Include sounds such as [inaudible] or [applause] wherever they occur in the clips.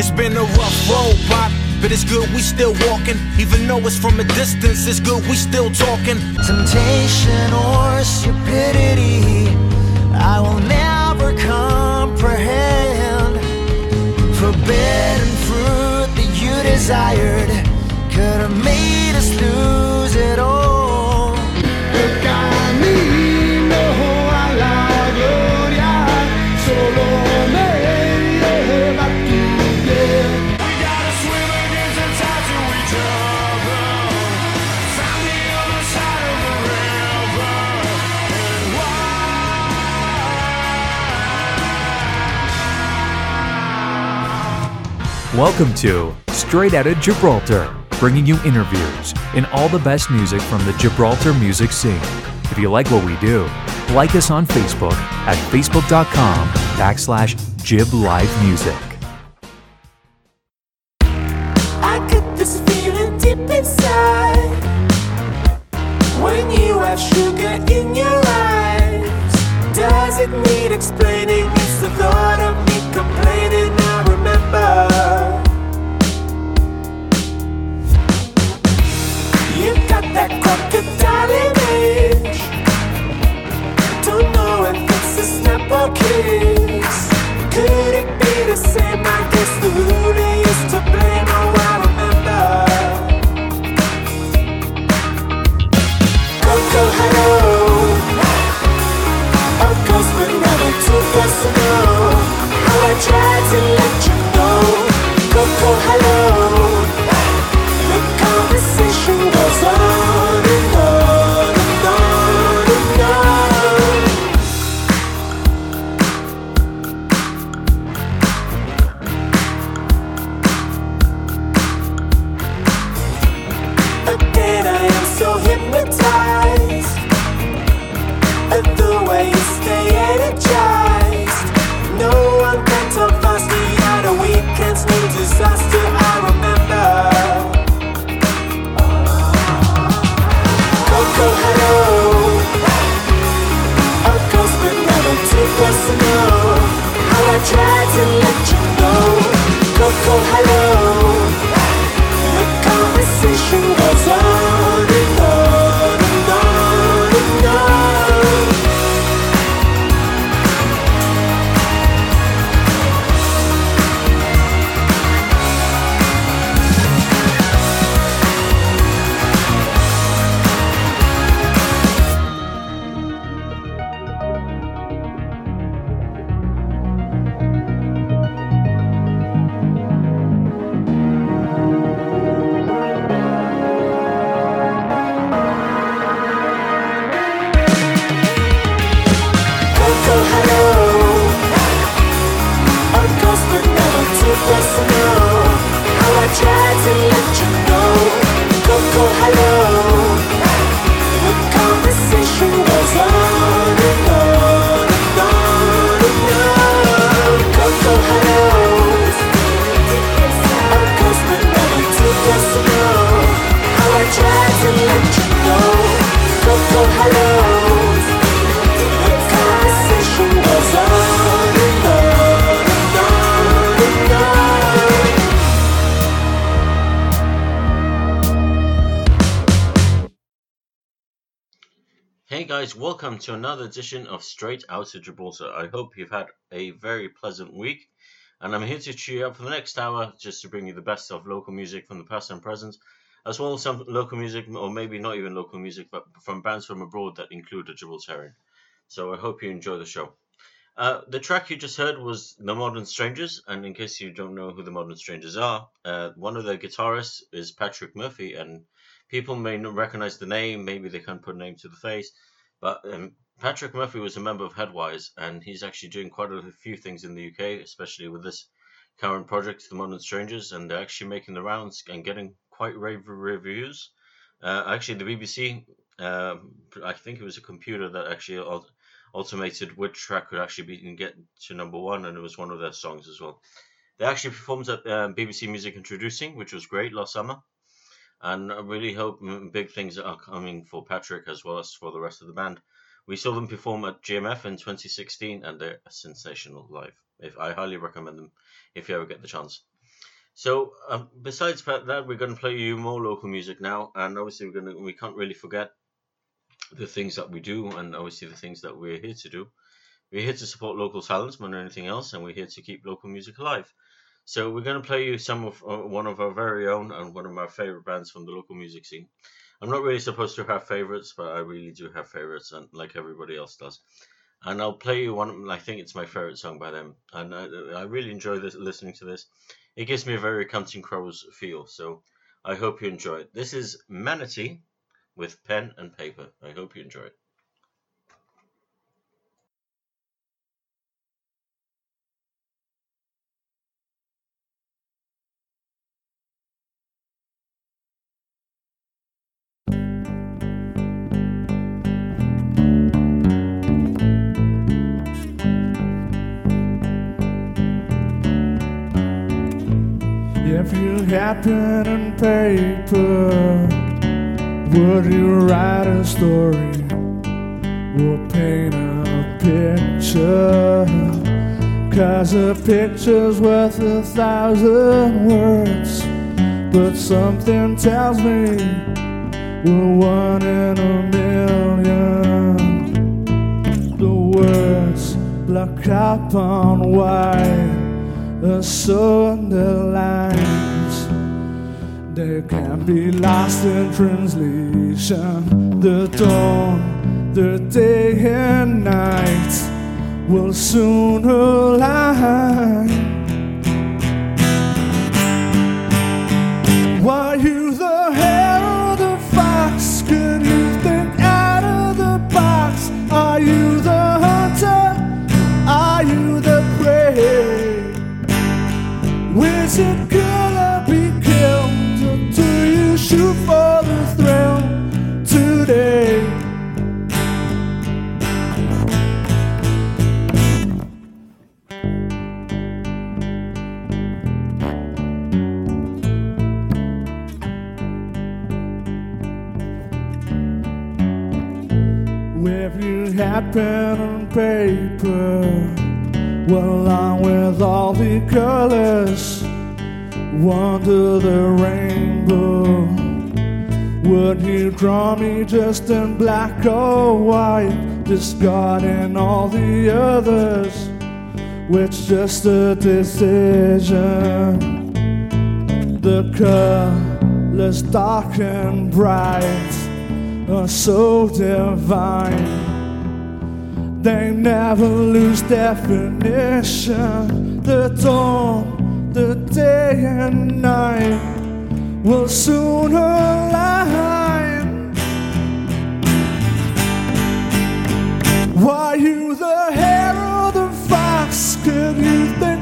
it's been a rough road, Pop, but it's good we still walking. Even though it's from a distance, it's good we still talking. Temptation or stupidity, I will never comprehend. Forbidden fruit that you desired could have made us lose it all. Welcome to Straight Outta Gibraltar, bringing you interviews and all the best music from the Gibraltar music scene. If you like what we do, like us on Facebook at facebook.com backslash Jib welcome to another edition of Straight Outta Gibraltar. I hope you've had a very pleasant week, and I'm here to cheer you up for the next hour just to bring you the best of local music from the past and present, as well as some local music, or maybe not even local music, but from bands from abroad that include a Gibraltarian. So I hope you enjoy the show. Uh, the track you just heard was The Modern Strangers, and in case you don't know who the Modern Strangers are, uh, one of their guitarists is Patrick Murphy, and people may not recognize the name, maybe they can't put a name to the face, but um, Patrick Murphy was a member of Headwise, and he's actually doing quite a few things in the UK, especially with this current project, The Modern Strangers, and they're actually making the rounds and getting quite rave reviews. Uh, actually, the BBC, um, I think it was a computer that actually automated which track could actually be and get to number one, and it was one of their songs as well. They actually performed at um, BBC Music Introducing, which was great last summer. And I really hope big things are coming for Patrick as well as for the rest of the band. We saw them perform at GMF in 2016, and they're a sensational live. If I highly recommend them if you ever get the chance. So um, besides that, we're going to play you more local music now, and obviously we're going to we can't really forget the things that we do, and obviously the things that we're here to do. We're here to support local talents more than anything else, and we're here to keep local music alive. So we're going to play you some of uh, one of our very own and one of my favorite bands from the local music scene. I'm not really supposed to have favorites, but I really do have favorites, and like everybody else does. And I'll play you one. I think it's my favorite song by them, and I, I really enjoy this, listening to this. It gives me a very Counting Crows feel, so I hope you enjoy it. This is Manatee with pen and paper. I hope you enjoy it. You and paper, would you write a story or paint a picture? Cause a picture's worth a thousand words, but something tells me we're one in a million. The words black up on white are so underlined. They can be lost in translation. The dawn, the day and night will soon align. Why you the herald pen and paper, well, along with all the colors, wonder the rainbow. Would you draw me just in black or white, discarding all the others? Which just a decision. The colors dark and bright are so divine. They never lose definition. The dawn, the day and night will soon align. Why you the herald of fox? Could you think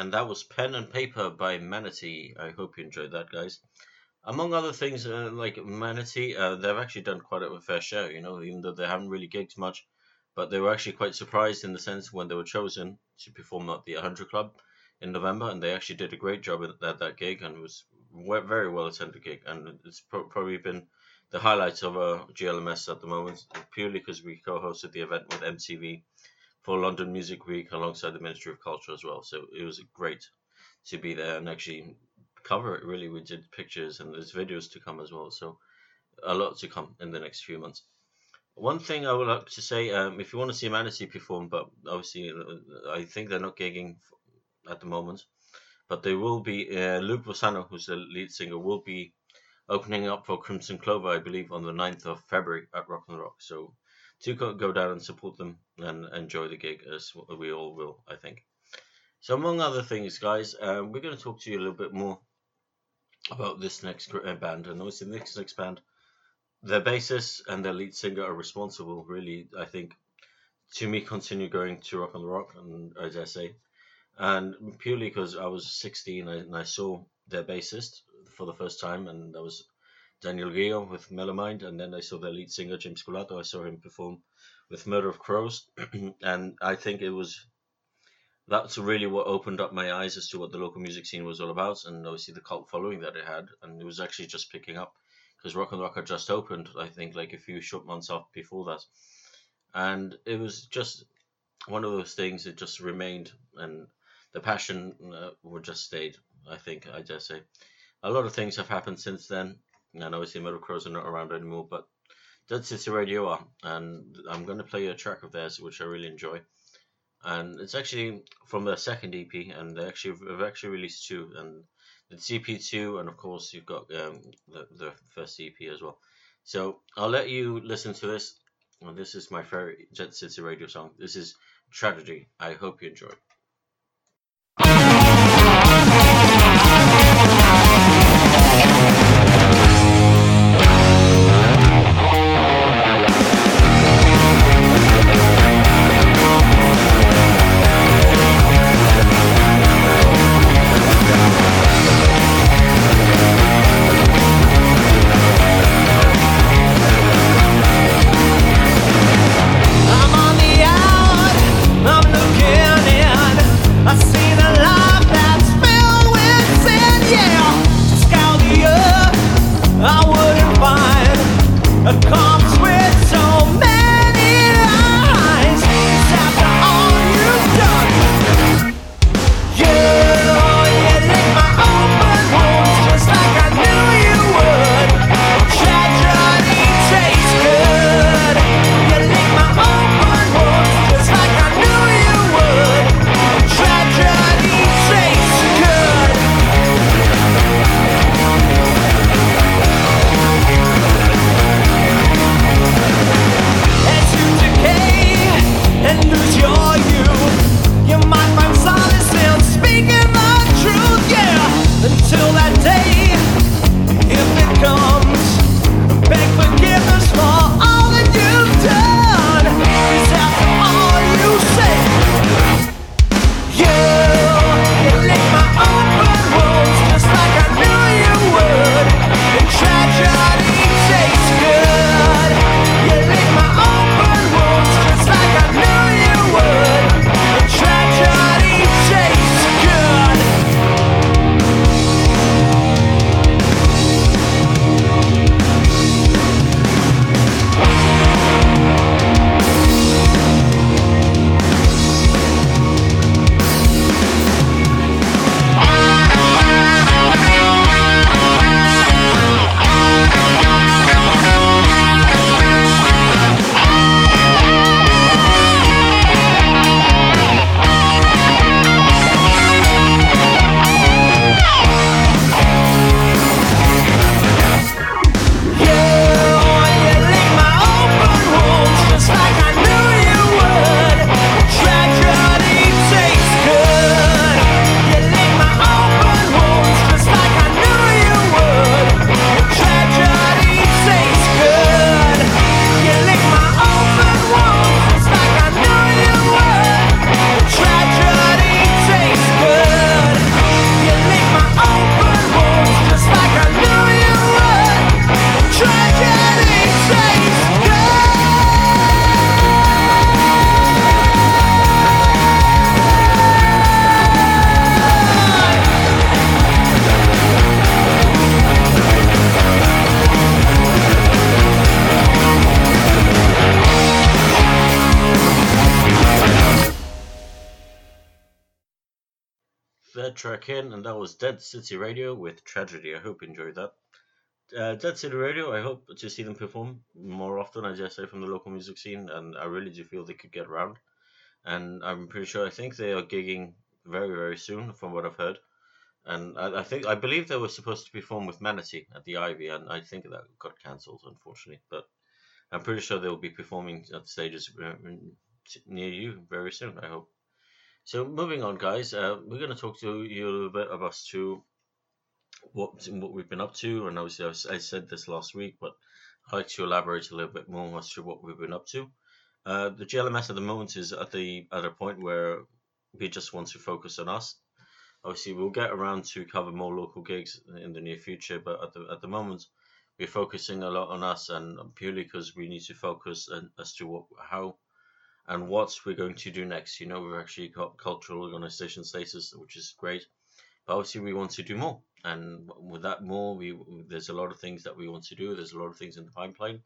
And that was Pen and Paper by Manatee. I hope you enjoyed that, guys. Among other things, uh, like Manatee, uh, they've actually done quite a fair share, you know, even though they haven't really gigged much. But they were actually quite surprised in the sense when they were chosen to perform at the 100 Club in November, and they actually did a great job at that, gig, and it was very well attended gig. And it's pro- probably been the highlights of uh, GLMS at the moment, purely because we co-hosted the event with MTV for London Music Week alongside the Ministry of Culture as well. So it was great to be there and actually cover it. Really, we did pictures and there's videos to come as well. So a lot to come in the next few months. One thing I would like to say, um, if you want to see Manatee perform, but obviously uh, I think they're not gigging at the moment, but they will be. Uh, Luke Bossano, who's the lead singer, will be opening up for Crimson Clover, I believe, on the 9th of February at Rock and Rock. So do go, down and support them and enjoy the gig as we all will, I think. So among other things, guys, um, we're going to talk to you a little bit more about this next uh, band, and obviously the next band, their bassist and their lead singer are responsible, really, I think, to me continue going to Rock on the Rock, and I say, and purely because I was 16 and I saw their bassist for the first time, and that was Daniel Rio with Mellowmind, and then I saw their lead singer James Colato. I saw him perform with Murder of Crows, [clears throat] and I think it was that's really what opened up my eyes as to what the local music scene was all about, and obviously the cult following that it had, and it was actually just picking up because Rock and Rock had just opened, I think, like a few short months off before that, and it was just one of those things that just remained, and the passion uh, would just stayed. I think I dare say a lot of things have happened since then, and obviously Murder Crows are not around anymore, but Dead City Radio are, and I'm going to play a track of theirs which I really enjoy, and it's actually from their second EP, and they actually have actually released two, and it's EP two, and of course you've got um, the the first EP as well. So I'll let you listen to this. And this is my favorite Dead City Radio song. This is Tragedy. I hope you enjoy. Track in, and that was Dead City Radio with Tragedy. I hope you enjoyed that. Uh, Dead City Radio, I hope to see them perform more often, as I say, from the local music scene, and I really do feel they could get around. And I'm pretty sure, I think they are gigging very, very soon, from what I've heard. And I, I think, I believe they were supposed to perform with Manatee at the Ivy, and I think that got cancelled, unfortunately. But I'm pretty sure they'll be performing at stages uh, near you very soon, I hope. So moving on, guys, uh, we're going to talk to you a little bit about to what what we've been up to, and obviously I, was, I said this last week, but I'd like to elaborate a little bit more as to what we've been up to. Uh, the GLMS at the moment is at the at a point where we just want to focus on us. Obviously, we'll get around to cover more local gigs in the near future, but at the at the moment, we're focusing a lot on us, and purely because we need to focus as to what how and what we're going to do next. You know, we've actually got cultural organization status, which is great. But obviously, we want to do more, and with that more, we there's a lot of things that we want to do. There's a lot of things in the pipeline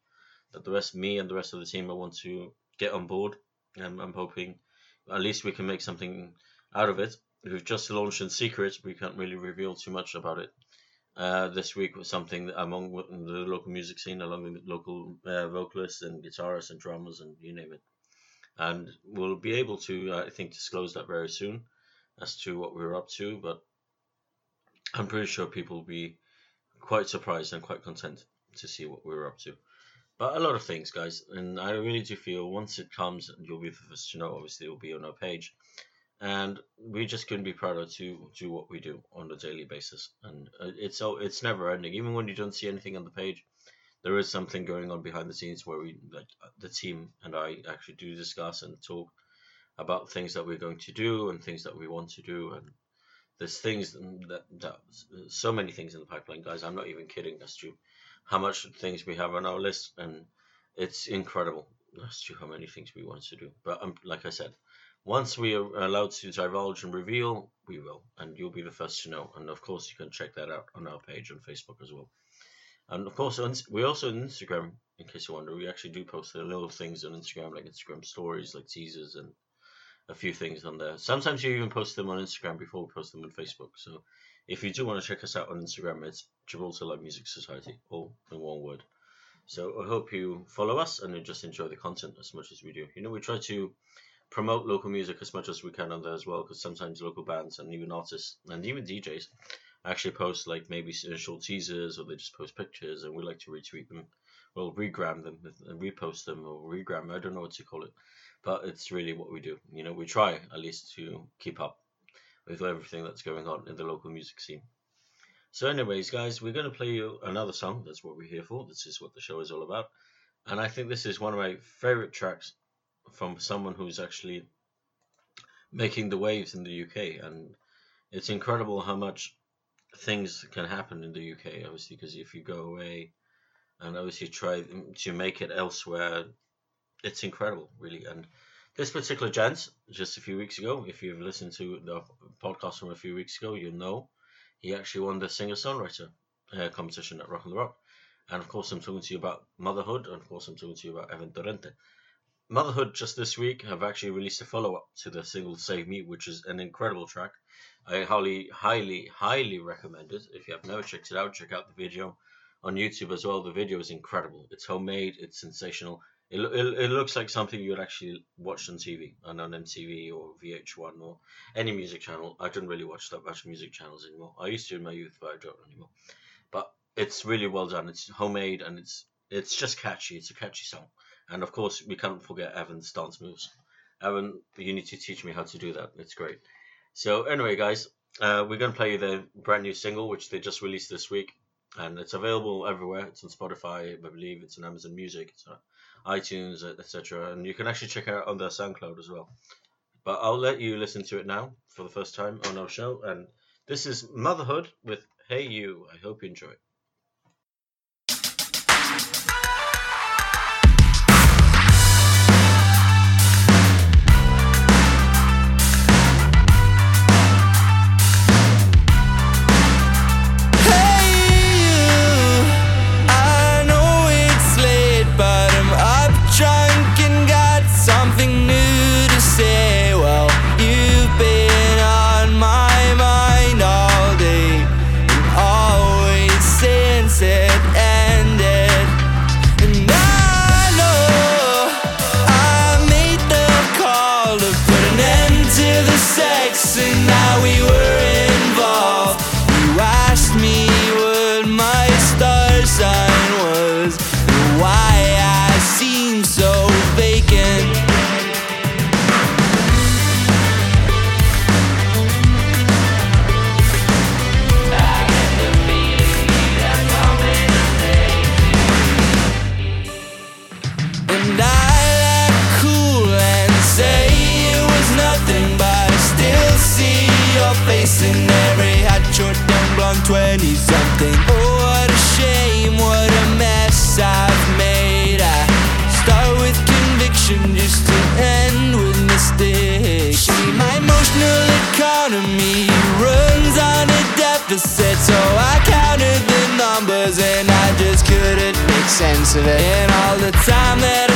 that the rest, me and the rest of the team, I want to get on board, and I'm hoping at least we can make something out of it. We've just launched in secret. We can't really reveal too much about it. Uh, this week was something among the local music scene, along with local uh, vocalists and guitarists and drummers and you name it and we'll be able to, uh, I think, disclose that very soon as to what we're up to. But I'm pretty sure people will be quite surprised and quite content to see what we're up to. But a lot of things, guys, and I really do feel once it comes, you'll be the first to know. Obviously, it'll be on our page, and we just couldn't be prouder to do what we do on a daily basis. And uh, it's so it's never ending. Even when you don't see anything on the page, there is something going on behind the scenes where we like the team and I actually do discuss and talk about things that we're going to do and things that we want to do. And there's things that, that so many things in the pipeline guys. I'm not even kidding as to how much things we have on our list. And it's incredible as to how many things we want to do. But um, like i said once we are allowed to divulge and reveal we will. And you'll be the first to know. And of course you can check that out on our page on facebook as well and of course, we also on Instagram, in case you wonder, we actually do post little things on Instagram, like Instagram stories, like teasers, and a few things on there. Sometimes you even post them on Instagram before we post them on Facebook. So if you do want to check us out on Instagram, it's Gibraltar Live Music Society, all in one word. So I hope you follow us and just enjoy the content as much as we do. You know, we try to promote local music as much as we can on there as well, because sometimes local bands and even artists and even DJs actually post like maybe short teasers or they just post pictures and we like to retweet them. Well regram them and repost them or regram i don't know what to call it. But it's really what we do. You know we try at least to keep up with everything that's going on in the local music scene. So anyways guys we're going to play you another song. That's what we're here for. This is what the show is all about. And i think this is one of my favorite tracks from someone who's actually making the waves in the uk and it's incredible how much things can happen in the UK, obviously, because if you go away and obviously try to make it elsewhere, it's incredible, really. And this particular gent, just a few weeks ago, if you've listened to the podcast from a few weeks ago, you know he actually won the singer songwriter uh, competition at Rock and the Rock. And of course, I'm talking to you about motherhood, and of course, I'm talking to you about Evan Torrente. Motherhood just this week have actually released a follow up to the single Save Me, which is an incredible track. I highly, highly, highly recommend it. If you have never checked it out, check out the video on YouTube as well. The video is incredible. It's homemade. It's sensational. It, it, it looks like something you would actually watch on TV, on on MTV or VH1 or any music channel. I don't really watch that much music channels anymore. I used to in my youth, but I don't anymore. But it's really well done. It's homemade and it's it's just catchy. It's a catchy song. And of course, we can't forget Evan's dance moves. Evan, you need to teach me how to do that. It's great. So anyway, guys, uh, we're gonna play the brand new single which they just released this week, and it's available everywhere. It's on Spotify, I believe. It's on Amazon Music, it's on iTunes, etc. And you can actually check it out on their SoundCloud as well. But I'll let you listen to it now for the first time on our show. And this is Motherhood with Hey You. I hope you enjoy it. seven all the time that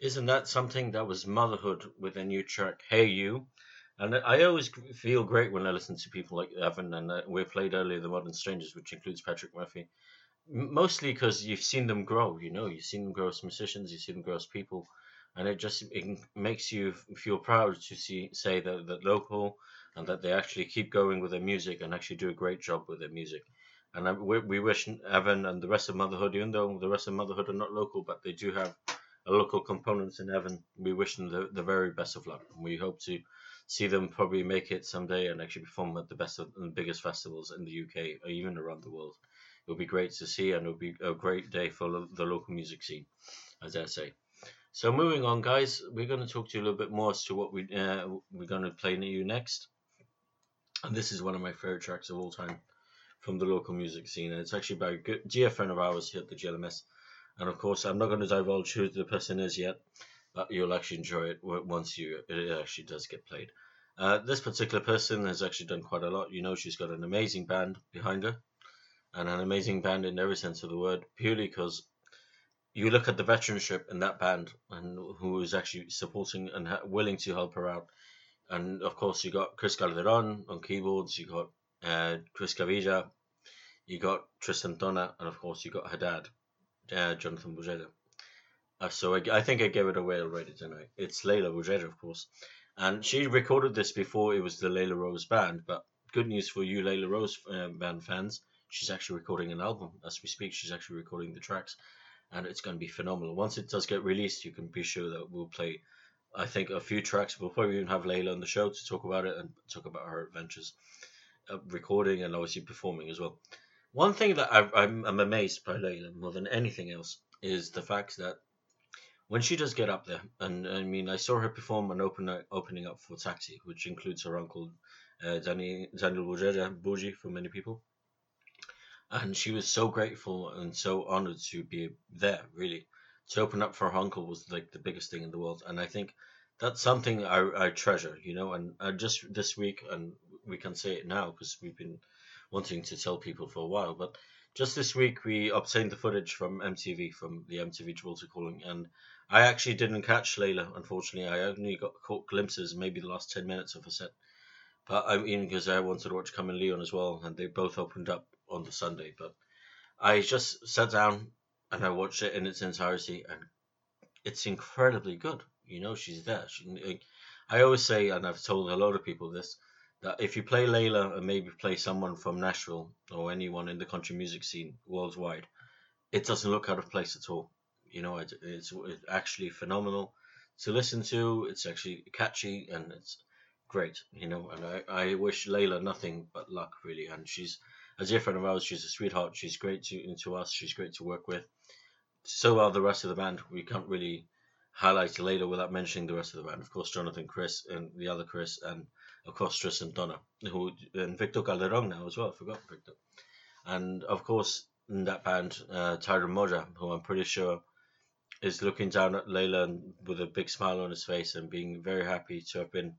Isn't that something that was motherhood with a new track, Hey You? And I always feel great when I listen to people like Evan, and uh, we played earlier The Modern Strangers, which includes Patrick Murphy. Mostly because you've seen them grow, you know, you've seen them grow as musicians, you've seen them grow as people, and it just it makes you feel proud to see say that that local and that they actually keep going with their music and actually do a great job with their music. And I, we, wish Evan and the rest of Motherhood, even though the rest of Motherhood are not local, but they do have local components in Evan. We wish them the, the very best of luck. And we hope to see them probably make it someday and actually perform at the best of the biggest festivals in the UK or even around the world. It would be great to see and it would be a great day for lo- the local music scene, as I say. So moving on, guys, we're going to talk to you a little bit more as to what we uh, we're going to play you next. And this is one of my favorite tracks of all time from the local music scene, and it's actually by a good dear friend of ours here at the GLMS. And of course, I'm not going to divulge who the person is yet, but you'll actually enjoy it once you it actually does get played. Uh, this particular person has actually done quite a lot. You know, she's got an amazing band behind her, and an amazing band in every sense of the word, purely because you look at the veteranship in that band and who is actually supporting and willing to help her out. And of course, you got Chris Calderon on keyboards, you got uh, Chris Cavilla, you got Tristan Donna, and of course, you got her dad, uh, Jonathan Bugeja. Uh, so I, I think I gave it away already tonight. It's Layla Bugeja, of course. And she recorded this before it was the Layla Rose band, but good news for you Layla Rose uh, band fans, she's actually recording an album as we speak. She's actually recording the tracks, and it's going to be phenomenal. Once it does get released, you can be sure that we'll play, I think, a few tracks. We'll probably even have Layla on the show to talk about it and talk about her adventures, uh, recording and obviously performing as well. One thing that I, I'm, I'm amazed by Layla more than anything else is the fact that when she does get up there, and I mean, I saw her perform an open opening up for Taxi, which includes her uncle uh, Danny, Daniel Bugeja, Buji for many people. And she was so grateful and so honored to be there, really. To open up for her uncle was like the biggest thing in the world. And I think that's something I, I treasure, you know. And, and just this week, and we can say it now because we've been wanting to tell people for a while, but just this week we obtained the footage from MTV, from the MTV Gibraltar calling, and I actually didn't catch Layla, unfortunately. I only got caught glimpses, maybe the last 10 minutes of her set. But I mean, because I wanted to watch Come and Leon as well, and they both opened up on the Sunday. But I just sat down and I watched it in its entirety, and it's incredibly good. You know, she's there. She, I always say, and I've told a lot of people this, if you play Layla and maybe play someone from Nashville or anyone in the country music scene worldwide, it doesn't look out of place at all. You know, it, it's, it's actually phenomenal to listen to. It's actually catchy and it's great. You know, and I, I wish Layla nothing but luck really. And she's a dear friend of ours. She's a sweetheart. She's great to to us. She's great to work with. So are the rest of the band. We can't really highlight Layla without mentioning the rest of the band. Of course, Jonathan, Chris, and the other Chris, and of course Tris and Donna, who and Victor Calderon now as well. I forgot Victor, and of course in that band, uh, Tyron Moja, who I'm pretty sure is looking down at Layla and with a big smile on his face and being very happy to have been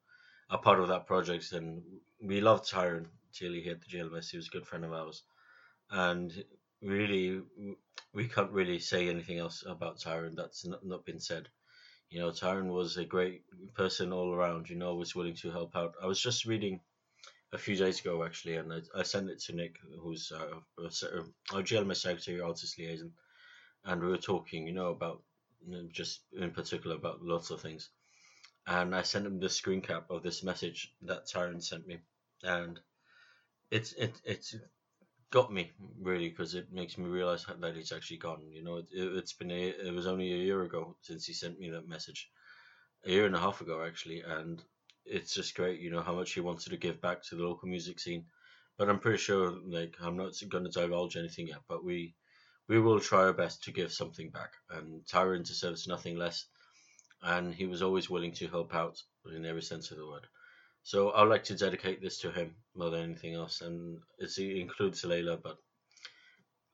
a part of that project. And we loved Tyron till he hit the GLMS. He was a good friend of ours, and really we can't really say anything else about Tyron that's not, not been said. You know, Tyron was a great person all around. You know, was willing to help out. I was just reading a few days ago actually, and I, I sent it to Nick, who's uh, our GLMS secretary, artist liaison, and we were talking, you know, about you know, just in particular about lots of things. And I sent him the screen cap of this message that Tyron sent me, and it's it it's got me really because it makes me realize that he's actually gone. You know, it, it's been a, it was only a year ago since he sent me that message, a year and a half ago actually, and it's just great. You know how much he wanted to give back to the local music scene, but I'm pretty sure like I'm not going to divulge anything yet, but we we will try our best to give something back. And Tyron deserves nothing less, and he was always willing to help out in every sense of the word. So I'd like to dedicate this to him more than anything else, and it includes Layla, but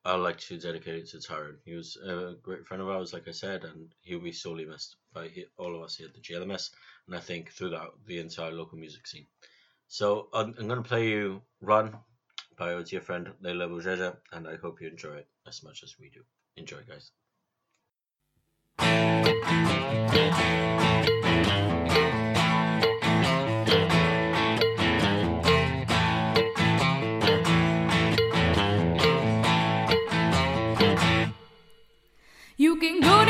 I'd like to dedicate it to Tyron. He was a great friend of ours, like I said, and he'll be sorely missed by all of us here at the GLMS, and I think throughout the entire local music scene. So I'm, I'm going to play you Run by our dear friend Layla Bugeja, and I hope you enjoy it as much as we do. Enjoy, guys. Can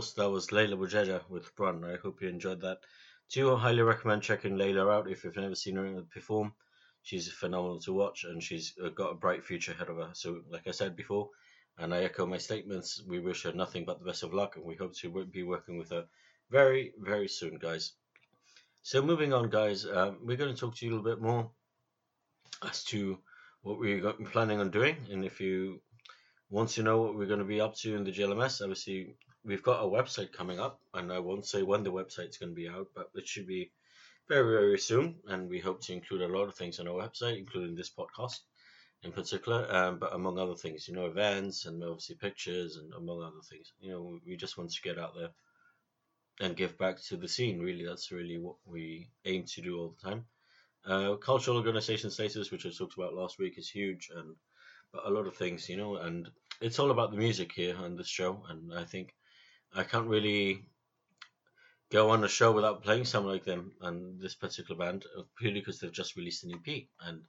course, that was Layla Bugeja with Run. I hope you enjoyed that. Do highly recommend checking Layla out if you've never seen her perform. She's phenomenal to watch and she's got a bright future ahead of her. So, like I said before, and I echo my statements, we wish her nothing but the best of luck and we hope to be working with her very, very soon, guys. So, moving on, guys, um, we're going to talk to you a little bit more as to what we're planning on doing. And if you want to know what we're going to be up to in the GLMS, obviously we've got a website coming up, and I won't say when the website's going to be out, but it should be very, very soon. And we hope to include a lot of things on our website, including this podcast in particular, um, but among other things, you know, events and obviously pictures and among other things. You know, we just want to get out there and give back to the scene. Really, that's really what we aim to do all the time. Uh, cultural organization status, which I talked about last week, is huge, and but a lot of things, you know, and it's all about the music here on this show, and I think I can't really go on a show without playing someone like them and this particular band uh, purely because they've just released an EP. And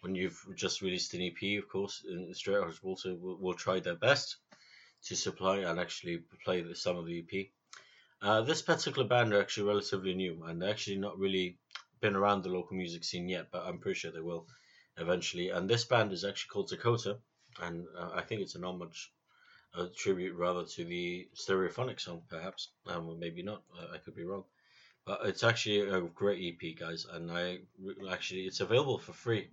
when you've just released an EP, of course, Straight Outta Gibraltar will, will try their best to supply and actually play the, some of the EP. Uh, this particular band are actually relatively new and they're actually not really been around the local music scene yet, but I'm pretty sure they will eventually. And this band is actually called Dakota, and uh, I think it's an homage a tribute rather to the stereophonic song, perhaps, um, maybe not. I, I could be wrong, but it's actually a great EP, guys, and I actually it's available for free,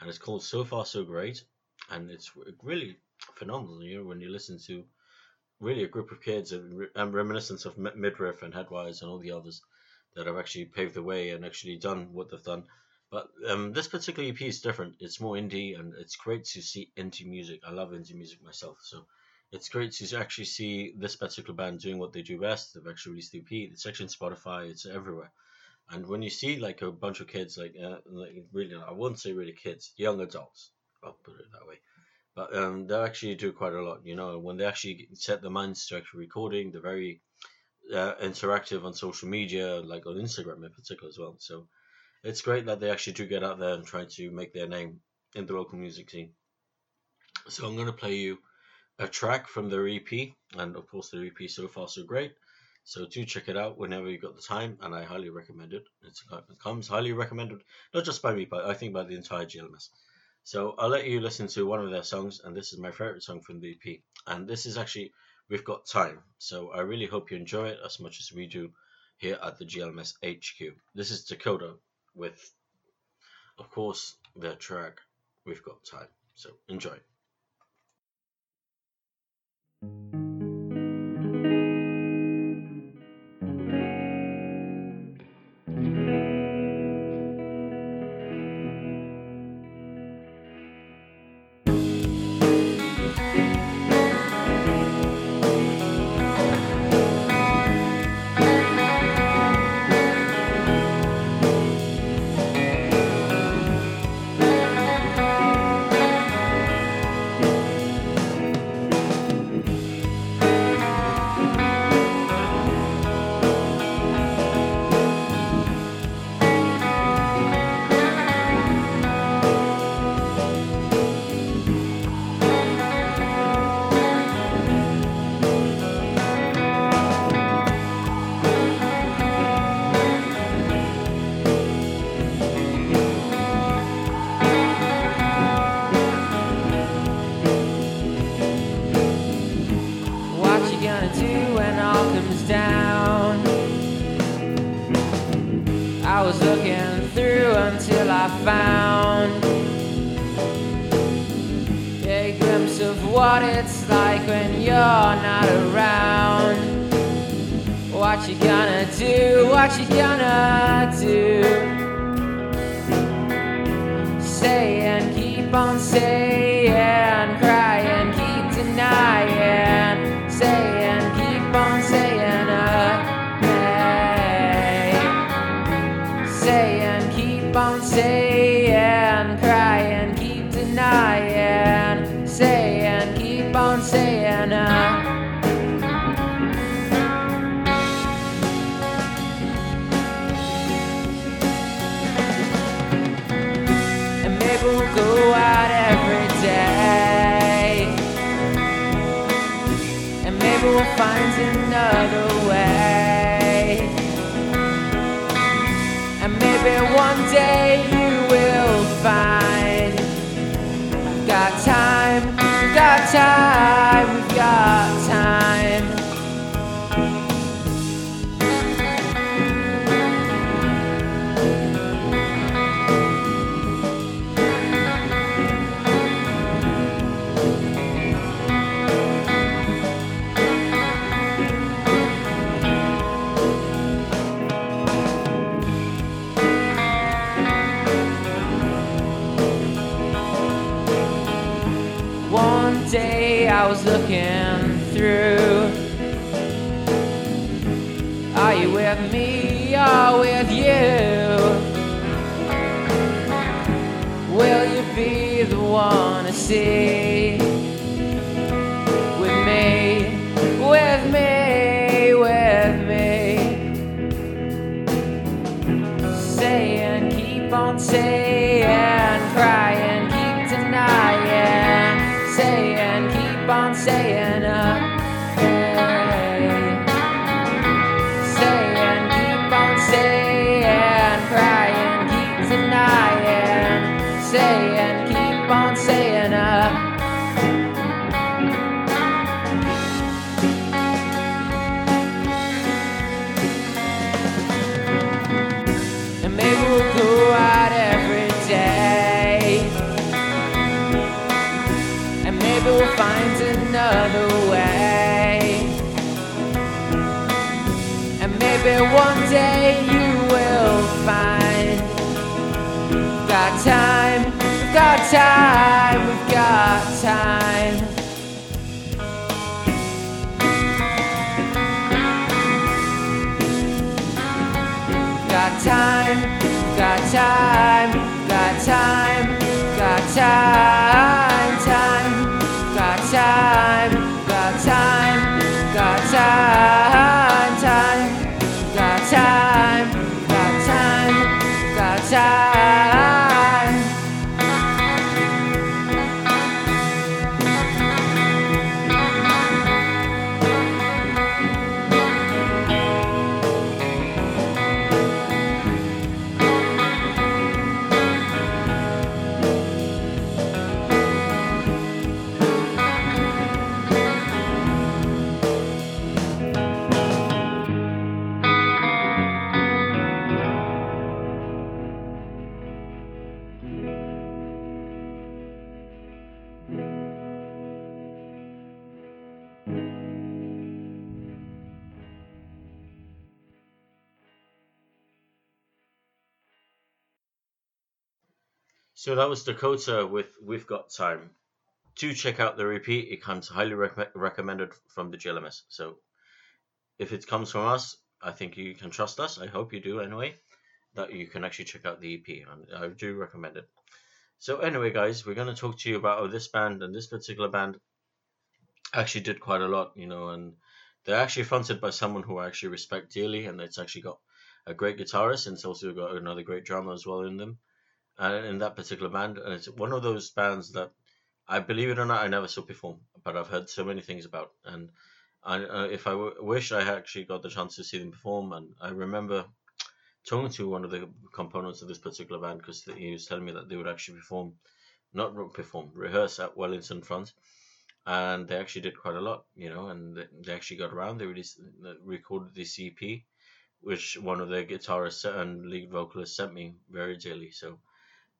and it's called So Far So Great, and it's really phenomenal. You know, when you listen to really a group of kids and, and reminiscence of Midriff and Headwise and all the others that have actually paved the way and actually done what they've done. But um, this particular EP is different. It's more indie, and it's great to see indie music. I love indie music myself, so it's great to actually see this particular band doing what they do best. They've actually released the EP. It's actually on Spotify. It's everywhere. And when you see like a bunch of kids, like, uh, like really, I wouldn't say really kids, young adults. I'll put it that way. But um, they actually do quite a lot. You know, when they actually set their minds to actually recording, they're very uh, interactive on social media, like on Instagram in particular as well. So it's great that they actually do get out there and try to make their name in the local music scene. So I'm going to play you a track from their EP, and of course the EP so far so great. So do check it out whenever you've got the time, and I highly recommend it. It's, uh, it comes highly recommended, not just by me, but I think by the entire GLMS. So I'll let you listen to one of their songs, and this is my favorite song from the EP. And this is actually We've Got Time. So I really hope you enjoy it as much as we do here at the GLMS HQ. This is Dakota with, of course, their track We've Got Time. So enjoy. on saying I. And maybe we'll go out every day. And maybe we'll find another way. And maybe one day. I was looking through. Are you with me or with you? Will you be the one to see? With me, with me, with me. Saying, keep on saying, Saying, keep on saying, uh. And maybe we'll go out every day. And maybe we'll find another way. And maybe one day you will find got time, got time, we've got time. Got time, got time, got time, got time, time, got time, got time, got time, time, got time, So that was Dakota with We've Got Time. Do check out the repeat. It comes highly rec- recommended from the GLMS. So if it comes from us, I think you can trust us. I hope you do anyway. That you can actually check out the EP. And I do recommend it. So anyway, guys, we're going to talk to you about how this band and this particular band actually did quite a lot, you know, and they're actually fronted by someone who I actually respect dearly, and it's actually got a great guitarist and it's also got another great drummer as well in them uh, in that particular band, and it's one of those bands that I believe it or not I never saw perform, but I've heard so many things about, and I, uh, if I w- wish I actually got the chance to see them perform, and I remember talking to one of the components of this particular band because he was telling me that they would actually perform, not perform, rehearse at Wellington Front, and they actually did quite a lot, you know, and they, actually got around. They released, recorded the EP, which one of their guitarists and lead vocalists sent me very dearly. So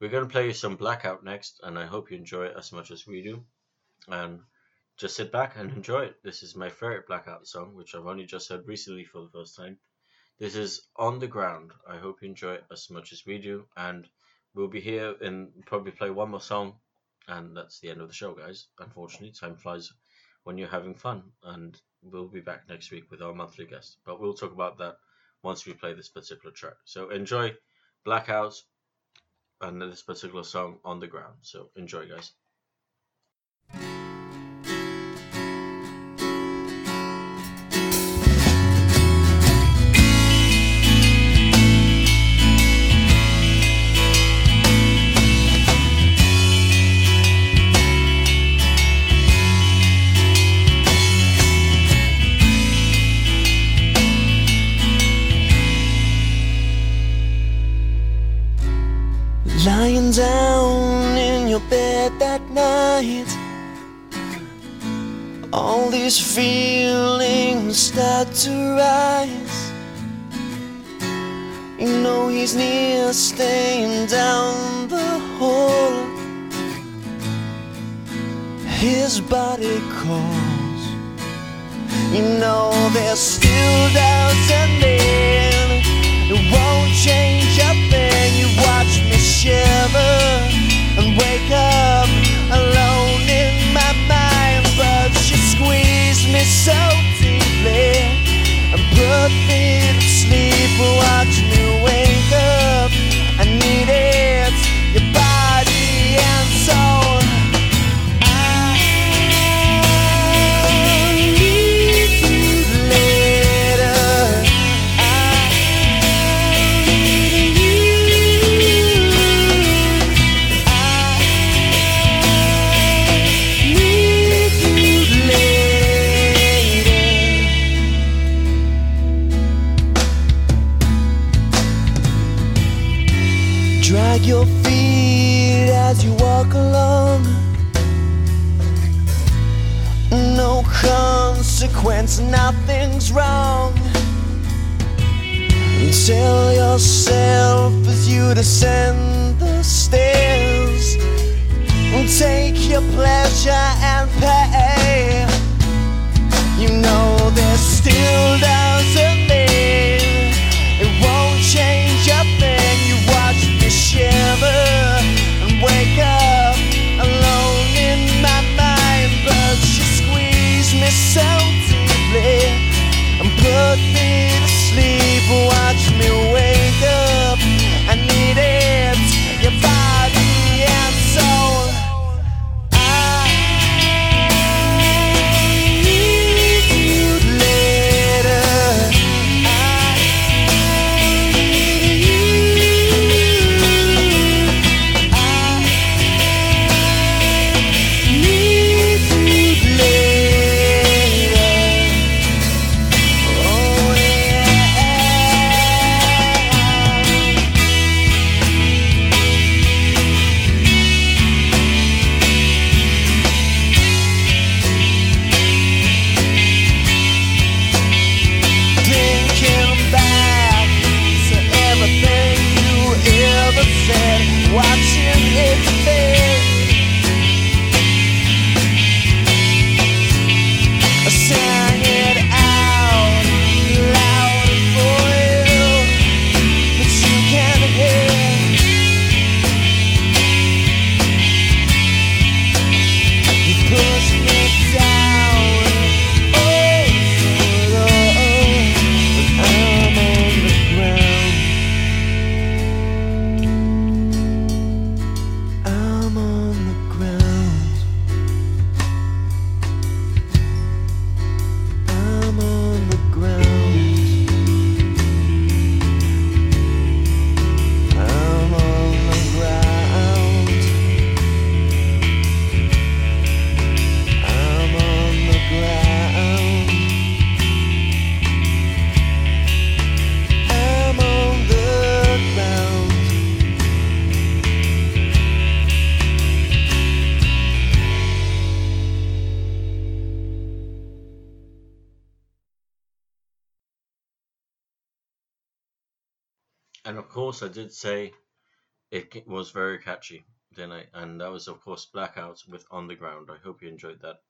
we're going to play you some Blackout next, and I hope you enjoy it as much as we do. And just sit back and enjoy it. This is my favorite Blackout song, which I've only just heard recently for the first time. This is On the Ground. I hope you enjoy it as much as we do, and we'll be here and probably play one more song, and that's the end of the show, guys. Unfortunately, time flies when you're having fun, and we'll be back next week with our monthly guest. But we'll talk about that once we play this particular track. So enjoy Blackouts and this particular song on the ground. So enjoy, guys. Body calls. Consequence, nothing's wrong. Tell yourself as you descend the stairs. And take your pleasure and pay. You know this still doesn't course, I did say it was very catchy, didn't I? And that was, of course, Blackouts with On the Ground. I hope you enjoyed that.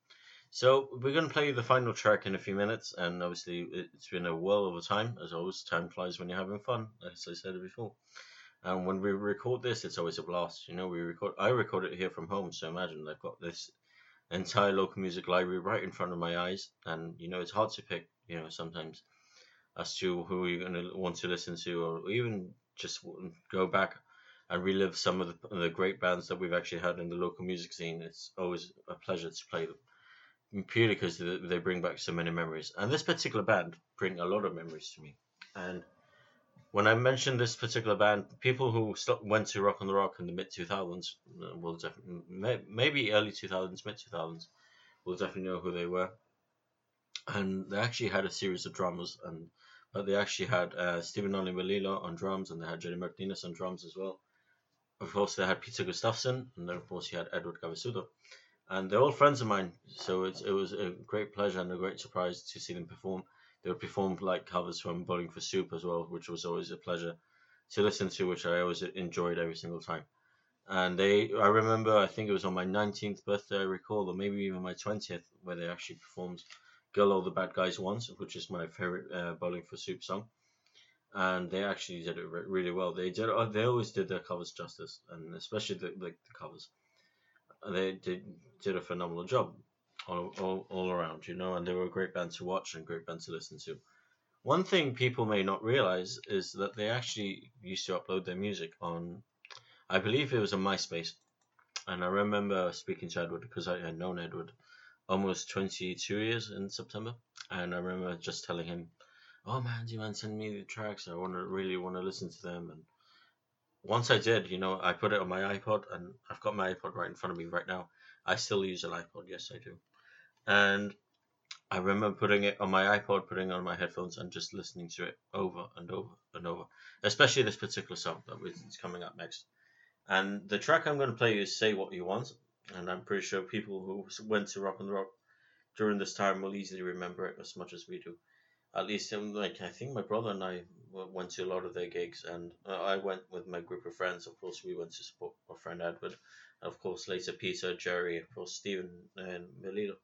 So, we're going to play the final track in a few minutes, and obviously, it- it's been a whirl of a time. As always, time flies when you're having fun, as I said before. And when we record this, it's always a blast. You know, we record. I record it here from home, so imagine I've got this entire local music library right in front of my eyes, and you know, it's hard to pick. You know, sometimes as to who you're going to want to listen to, or even just go back and relive some of the, the great bands that we've actually had in the local music scene. It's always a pleasure to play them, purely because they bring back so many memories. And this particular band bring a lot of memories to me. And when I mentioned this particular band, people who went to Rock on the Rock in the mid 2000s uh, will definitely, maybe early 2000s, mid 2000s, will definitely know who they were. And they actually had a series of dramas and but they actually had uh, Stephen Olimalilo on drums, and they had Jerry Martinez on drums as well. Of course, they had Peter Gustafsson, and then of course you had Edward Cavasudo, and they're all friends of mine. So it was a great pleasure and a great surprise to see them perform. They would perform like covers from Bowling for Soup as well, which was always a pleasure to listen to, which I always enjoyed every single time. And they, I remember, I think it was on my 19th birthday, I recall, or maybe even my 20th, where they actually performed Girl All the Bad Guys Want, which is my favorite uh, Bowling for Soup song. And they actually did it re- really well. They did. uh, They always did their covers justice, and especially the the covers. They did did a phenomenal job, all, all all around, you know. And they were a great band to watch and a great band to listen to. One thing people may not realize is that they actually used to upload their music on, I believe it was on MySpace. And I remember speaking to Edward because I had known Edward almost 22 years in September. And I remember just telling him, "Oh man, do you mind sending me the tracks? I want to really want to listen to them." And once I did, you know, I put it on my iPod, and I've got my iPod right in front of me right now. I still use an iPod, yes, I do. And I remember putting it on my iPod, putting on my headphones, and just listening to it over and over and over. Especially this particular song that is coming up next. And the track I'm going to play is "Say What You Want," and I'm pretty sure people who went to Rock and Rock during this time will easily remember it as much as we do. At least, um, like I think my brother and I went to a lot of their gigs, and uh, I went with my group of friends. Of course, we went to support our friend Edward. Of course, later Peter, Jerry, of course Stephen, and Melito.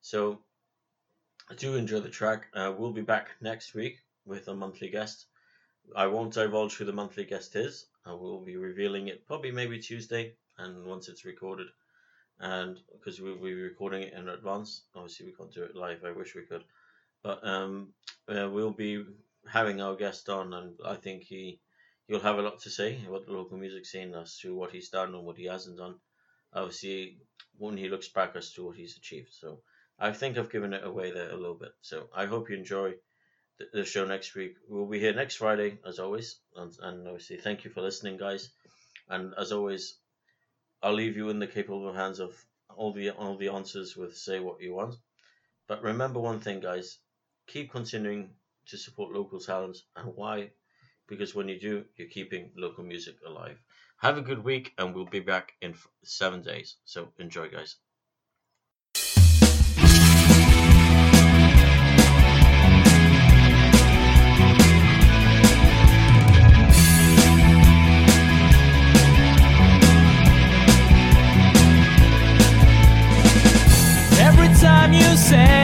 So, I do enjoy the track. Uh, we'll be back next week with a monthly guest. I won't divulge who the monthly guest is. I will be revealing it probably maybe Tuesday, and once it's recorded, and because we'll be recording it in advance. Obviously, we can't do it live. I wish we could, but um, uh, we'll be having our guest on, and I think he he'll have a lot to say about the local music scene as to what he's done and what he hasn't done. Obviously, when he looks back as to what he's achieved. So I think I've given it away there a little bit. So I hope you enjoy the, the show next week. We'll be here next Friday as always, and, and obviously thank you for listening, guys. And as always, I'll leave you in the capable hands of all the all the answers with say what you want. But remember one thing, guys: keep continuing to support local talents, and why? Because when you do, you're keeping local music alive. Have a good week, and we'll be back in seven days. So enjoy, guys. say.